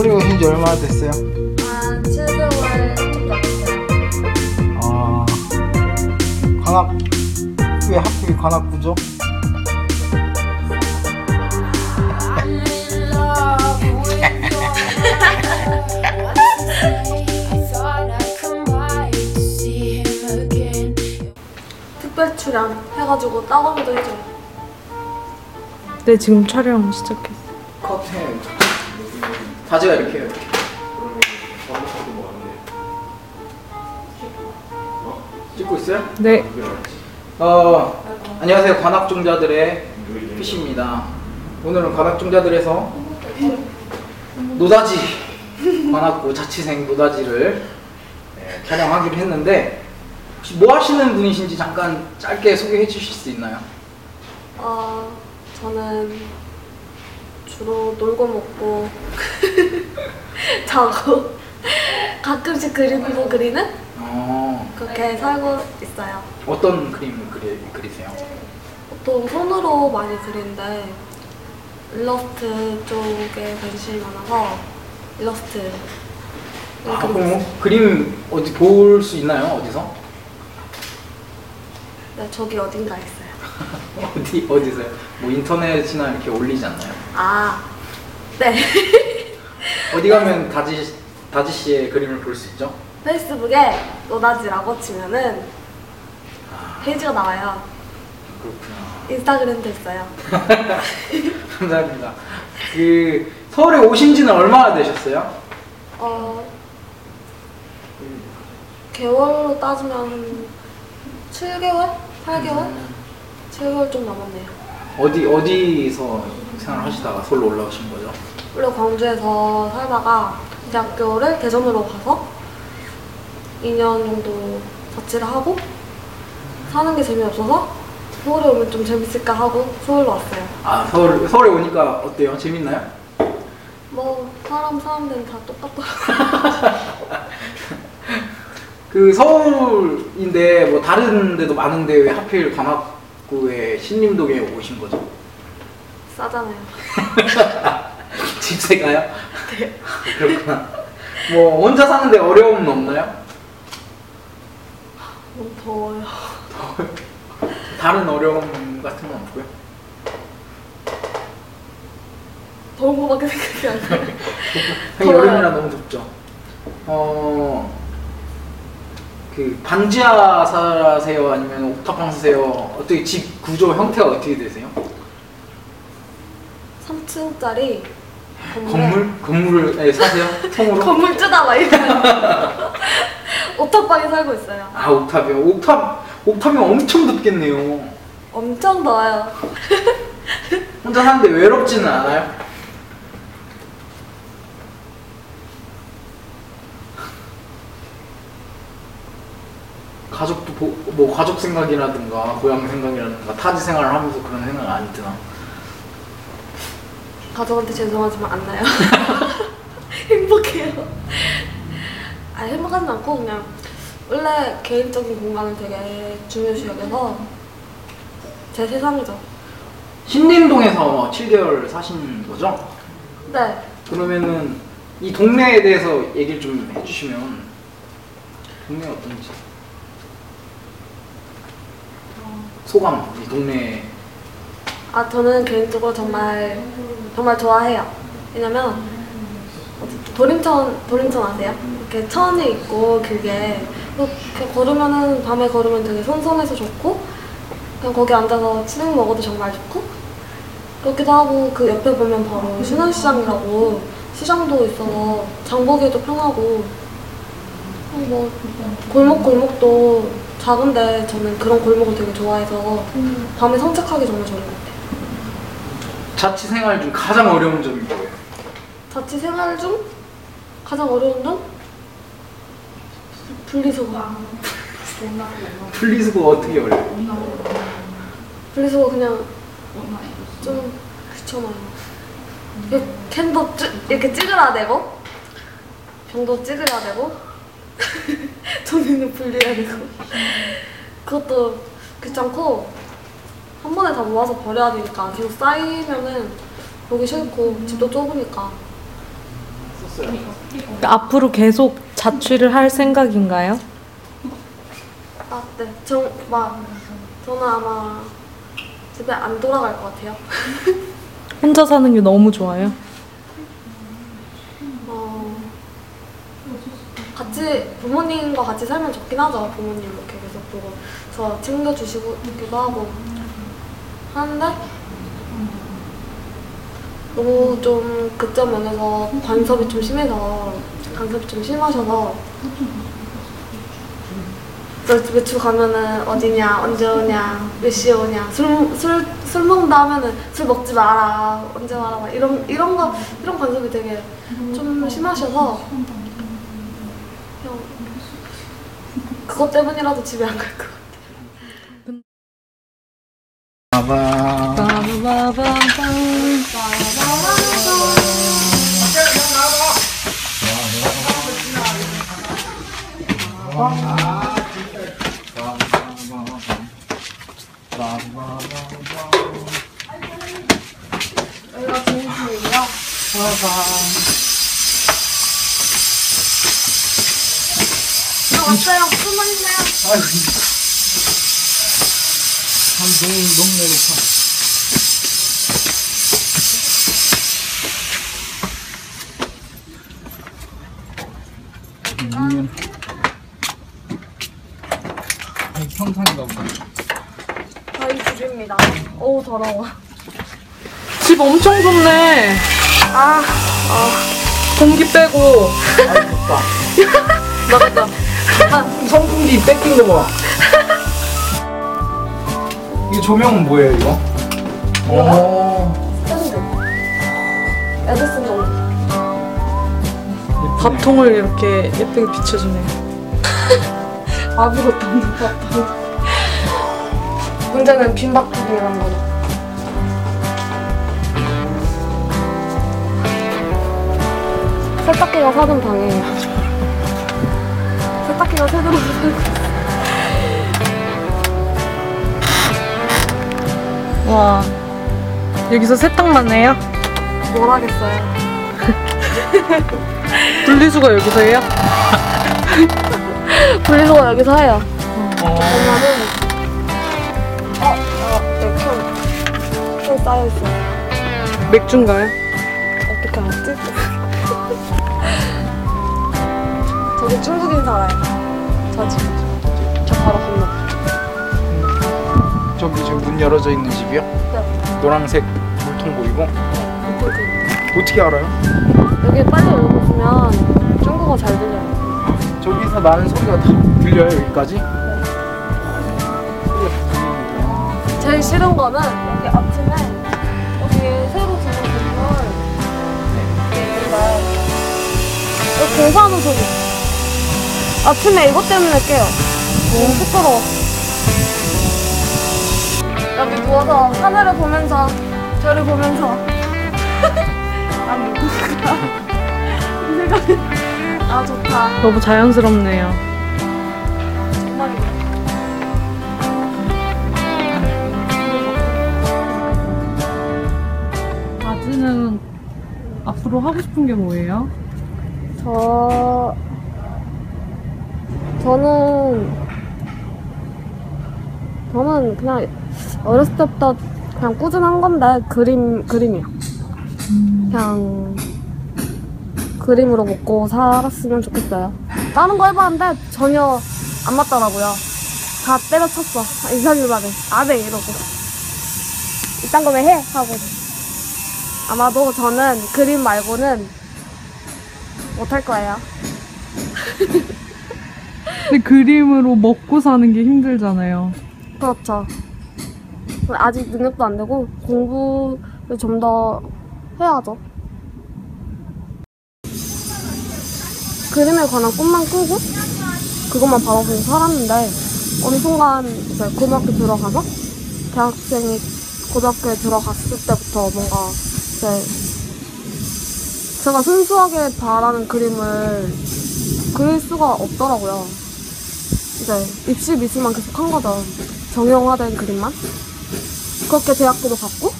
서울에 오신 지 얼마나 됐어요? 한 7개월 좀 넘었어요. 아, 관악, 왜 하필 관악구죠? 특별 출연 해가지고 따검도 해줘요. 네, 지금 촬영 시작했어. 커튼. 바지가 이렇게 해요, 이렇게. 찍고 있어요? 네. 어, 안녕하세요. 관악종자들의 피시입니다. 오늘은 관악종자들에서 노다지, 관악구 자취생 노다지를 네, 촬영하기로 했는데 혹시 뭐 하시는 분이신지 잠깐 짧게 소개해 주실 수 있나요? 어, 저는 주로 놀고 먹고 자고 가끔씩 그림도 그리는 어, 그렇게 살고 있어요. 어떤 그림을 그리, 그리세요? 보통 손으로 많이 그리는데 일러스트 쪽에 관심이 많아서 일러스트 아, 그럼 그림 어디 볼 수 있나요? 어디서? 네, 저기 어딘가 있어요. 어디 어디서요? 뭐 인터넷이나 이렇게 올리지 않나요? 아, 네. 어디 가면 다지 다지 씨의 그림을 볼 수 있죠? 페이스북에 노다지라고 치면은 페이지가 나와요. 그렇구나. 인스타그램도 있어요. 감사합니다. 그 서울에 오신 지는 얼마나 되셨어요? 어, 개월로 따지면 7개월? 8개월? 7 개월 좀 넘었네요. 어디 어디서 생활하시다가 서울로 올라오신 거죠? 원래 광주에서 살다가 대학교를 대전으로 가서 2년 정도 자취를 하고 사는 게 재미없어서 서울에 오면 좀 재밌을까 하고 서울로 왔어요. 아 서울 서울에 오니까 어때요? 재밌나요? 뭐 사람 사람들은 다 똑같더라고요. 그 서울인데 뭐 다른 데도 많은데 왜 하필 관악 구에 신림동에 오신 거죠? 싸잖아요. 집세가요? 네. 그렇구나. 뭐 혼자 사는데 어려움은 없나요? 너무 더워요. 다른 어려움 같은 건 없고요. 더운 거밖에 생각이 안 나요. 더워요. 여름이라 너무 덥죠. 어, 그 반지하 사세요 아니면 옥탑방 사세요? 어떻게 집 구조 형태가 어떻게 되세요? 3층짜리 건물에 건물? 건물을 네, 사세요? 통으로? 건물 뜨다 막 이래요. 오탑방에 살고 있어요. 아 옥탑이요. 옥탑 옥탑이면 엄청 덥겠네요. 엄청 더워요. 혼자 사는데 외롭지는 않아요? 가족도 보- 뭐 가족 생각이라든가 고향 생각이라든가 타지 생활을 하면서 그런 생각 안 드나? 가족한테 죄송하지만 안 나요. 행복해요. 아 행복하진 않고 그냥 원래 개인적인 공간을 되게 중요시 여겨서 제 세상이죠. 신림동에서 7개월 사신 거죠? 네. 그러면은 이 동네에 대해서 얘기를 좀 해주시면 동네 어떤지 소감 이 동네 아 저는 개인적으로 정말 정말 좋아해요. 왜냐면 도림천 도림천 아세요? 이렇게 천이 있고 그게 이렇게 걸으면은 밤에 걸으면 되게 선선해서 좋고 그냥 거기 앉아서 치맥 먹어도 정말 좋고 그렇기도 하고 그 옆에 보면 바로 신안시장이라고 시장도 있어서 장 보기에도 편하고 어, 뭐 골목 골목도 작은데 저는 그런 골목을 되게 좋아해서 밤에 산책하기 정말 좋은 것 같아요. 자취 생활 중 가장 어려운 점이 뭐예요? 자취 생활 중 가장 어려운 점? 분리수거. 분리수거 어떻게 어려워요? 분리수거 그냥 좀 귀찮아요. 이렇게 캔도 찌, 이렇게 찌그러야 되고 병도 찌그러야 되고 종이는 분리해야 되고 그것도 귀찮고 한 번에 다 모아서 버려야 되니까 계속 쌓이면은 보기 싫고 집도 좁으니까 썼어요. 앞으로 계속 자취를 할 생각인가요? 아, 네. 저, 막, 저는 아마 집에 안 돌아갈 것 같아요. 혼자 사는 게 너무 좋아요. 어, 같이, 부모님과 같이 살면 좋긴 하죠. 부모님 이렇게 계속 보고, 저 챙겨주시고, 기도 하고. 하는데, 너무 좀 그점 면에서 간섭이 좀 심해서, 간섭이 좀 심하셔서, 너 외출 가면은 어디냐, 언제 오냐, 몇 시에 오냐, 술, 술, 술 먹는다 하면은 술 먹지 마라, 언제 와라, 막 이런, 이런 거, 이런 간섭이 되게 좀 심하셔서, 그것 때문이라도 집에 안 갈 것 같아요. 봐봐. 여기가 중심이고요. 들어갔어요. 숨어있네요. 아이고. 참 너무 너무 배고파. 아니면 평상인가 보다. 저희 집입니다. 오, 더러워. 집 엄청 좁네. 아, 공기 빼고. 아 덥다. 나갔다. 선풍기 뺏긴 거 봐. 이거 조명은 뭐예요 이거? 오. 샌드. 에디슨 정 밥통을 이렇게 예쁘게 비춰주네. 아무것도 없는 밥통. 문제는 빈박통이란 거죠. 세탁기가 사는 방이에요. 새들어 살고 와. 여기서 세탁만 해요? 뭘 하겠어요. 분리수거 여기서 해요? 분리수거 여기서 해요. 어. 왜냐면 어, 어, 네, 큰, 큰 쌓여 있어요. 맥주인가요? 어떻게 알았지? 저기 중국인 살아요. 저 지금. 저 바로 건너. 저기 지금 문 열어져 있는 집이요? 네. 노란색 물통 보이고 밑에 어떻게 알아요? 그- 여기 빨리 오시면 중국어 잘 들려요. 저기서 나는 소리가 다 들려요 여기까지? 제일 싫은 거는 여기 아침에 여기 새로 지은 건물 있는데 여기 공사하는 소리. 아침에 이것 때문에 깨요. 너무 시끄러워. 여기 누워서 하늘을 보면서 별을 보면서 난 누구일까? 이 생각이 아 좋다. 너무 자연스럽네요. 정말이네. 아지는 앞으로 하고 싶은 게 뭐예요? 저 저는 저는 그냥 어렸을 때부터 그냥 꾸준한 건데 그림 그림이요. 그냥 그림으로 먹고 살았으면 좋겠어요. 다른 거 해봤는데 전혀 안 맞더라고요. 다 때려쳤어. 인터뷰 만에 안해 이러고 이딴 거 왜 해? 하고 아마도 저는 그림 말고는 못할 거예요. 근데 그림으로 먹고 사는 게 힘들잖아요. 그렇죠. 아직 능력도 안 되고 공부를 좀 더 해야죠. 그림에 관한 꿈만 꾸고 그것만 바라보고 살았는데 어느 순간 이제 고등학교 들어가서 대학생이 고등학교에 들어갔을 때부터 뭔가 이제 제가 순수하게 바라는 그림을 그릴 수가 없더라고요. 이제 입시 미술만 계속 한 거죠. 정형화된 그림만. 그렇게 대학교도 갔고,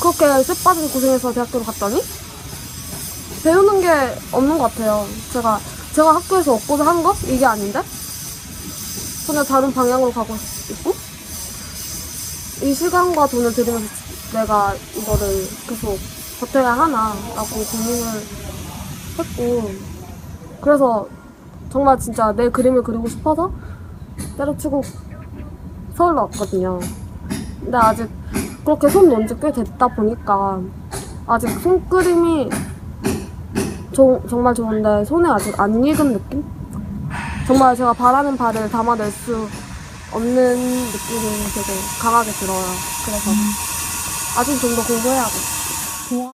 그렇게 쎄빠진 고생해서 대학교를 갔더니 배우는 게 없는 것 같아요. 제가 제가 학교에서 얻고자 한거 이게 아닌데 전혀 다른 방향으로 가고 있고 이 시간과 돈을 들이면서 내가 이거를 계속 버텨야 하나라고 고민을 했고 그래서 정말 진짜 내 그림을 그리고 싶어서 때려치고 서울로 왔거든요. 근데 아직 그렇게 손 놓은 지 꽤 됐다 보니까 아직 손그림이 조- 정말 좋은데 손에 아직 안 익은 느낌? 정말 제가 바라는 바를 담아낼 수 없는 느낌이 되게 강하게 들어요. 그래서 아직 좀 더 공부해야 돼. 좋아.